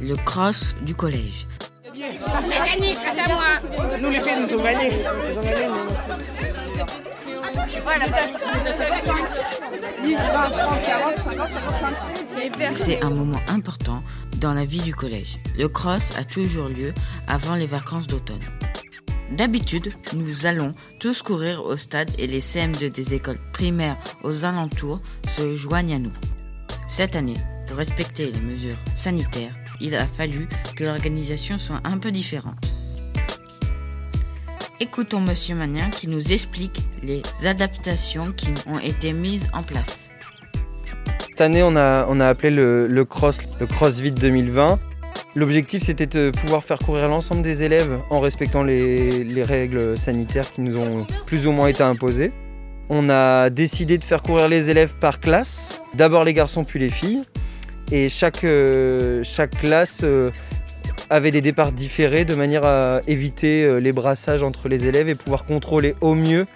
le cross du collège. J'ai gagné grâce à moi. Nous les filles nous ont gagné. Ils ont gagné, C'est un moment important dans la vie du collège. Le cross a toujours lieu avant les vacances d'automne. D'habitude, nous allons tous courir au stade et les CM2 des écoles primaires aux alentours se joignent à nous. Cette année, pour respecter les mesures sanitaires, il a fallu que l'organisation soit un peu différente. Écoutons Monsieur Magnin qui nous explique les adaptations qui ont été mises en place. Cette année, on a, on a appelé le, le cross le CrossFit 2020. L'objectif, c'était de pouvoir faire courir l'ensemble des élèves en respectant les, les règles sanitaires qui nous ont plus ou moins été imposées. On a décidé de faire courir les élèves par classe, d'abord les garçons puis les filles. Et chaque, euh, classe euh, avait des départs différés de manière à éviter euh, les brassages entre les élèves et pouvoir contrôler au mieux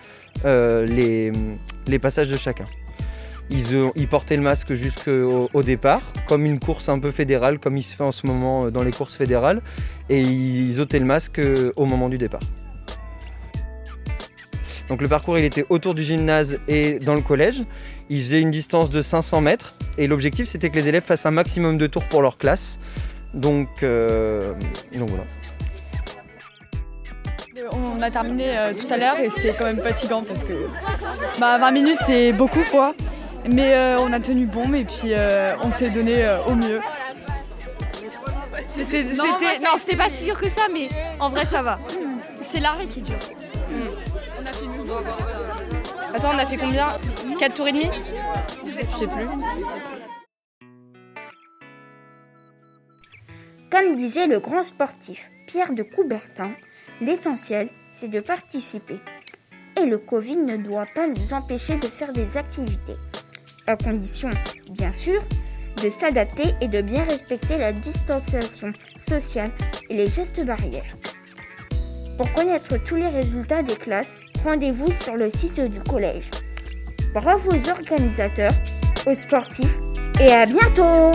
les, passages de chacun. Ils, portaient le masque jusqu'au au départ, comme une course un peu fédérale, comme il se fait en ce moment dans les courses fédérales, et ils ôtaient le masque au moment du départ. Donc le parcours il était autour du gymnase et dans le collège. Il faisait une distance de 500 mètres et l'objectif c'était que les élèves fassent un maximum de tours pour leur classe. Donc, euh, donc voilà. On a terminé euh, tout à l'heure et c'était quand même fatigant parce que bah, 20 minutes c'est beaucoup quoi. Mais euh, on a tenu bon et puis euh, on s'est donné euh, au mieux. C'était, Non, c'était- moi, ça- non, c'était pas si dur que ça, mais en vrai, ça va. C'est l'arrêt qui est dur. Attends, on a fait combien? 4 tours et demi? Je sais plus. Comme disait le grand sportif Pierre de Coubertin, l'essentiel, c'est de participer. Et le Covid ne doit pas nous empêcher de faire des activités. À condition, bien sûr, de s'adapter et de bien respecter la distanciation sociale et les gestes barrières. Pour connaître tous les résultats des classes, rendez-vous sur le site du collège. Bravo aux organisateurs, aux sportifs et à bientôt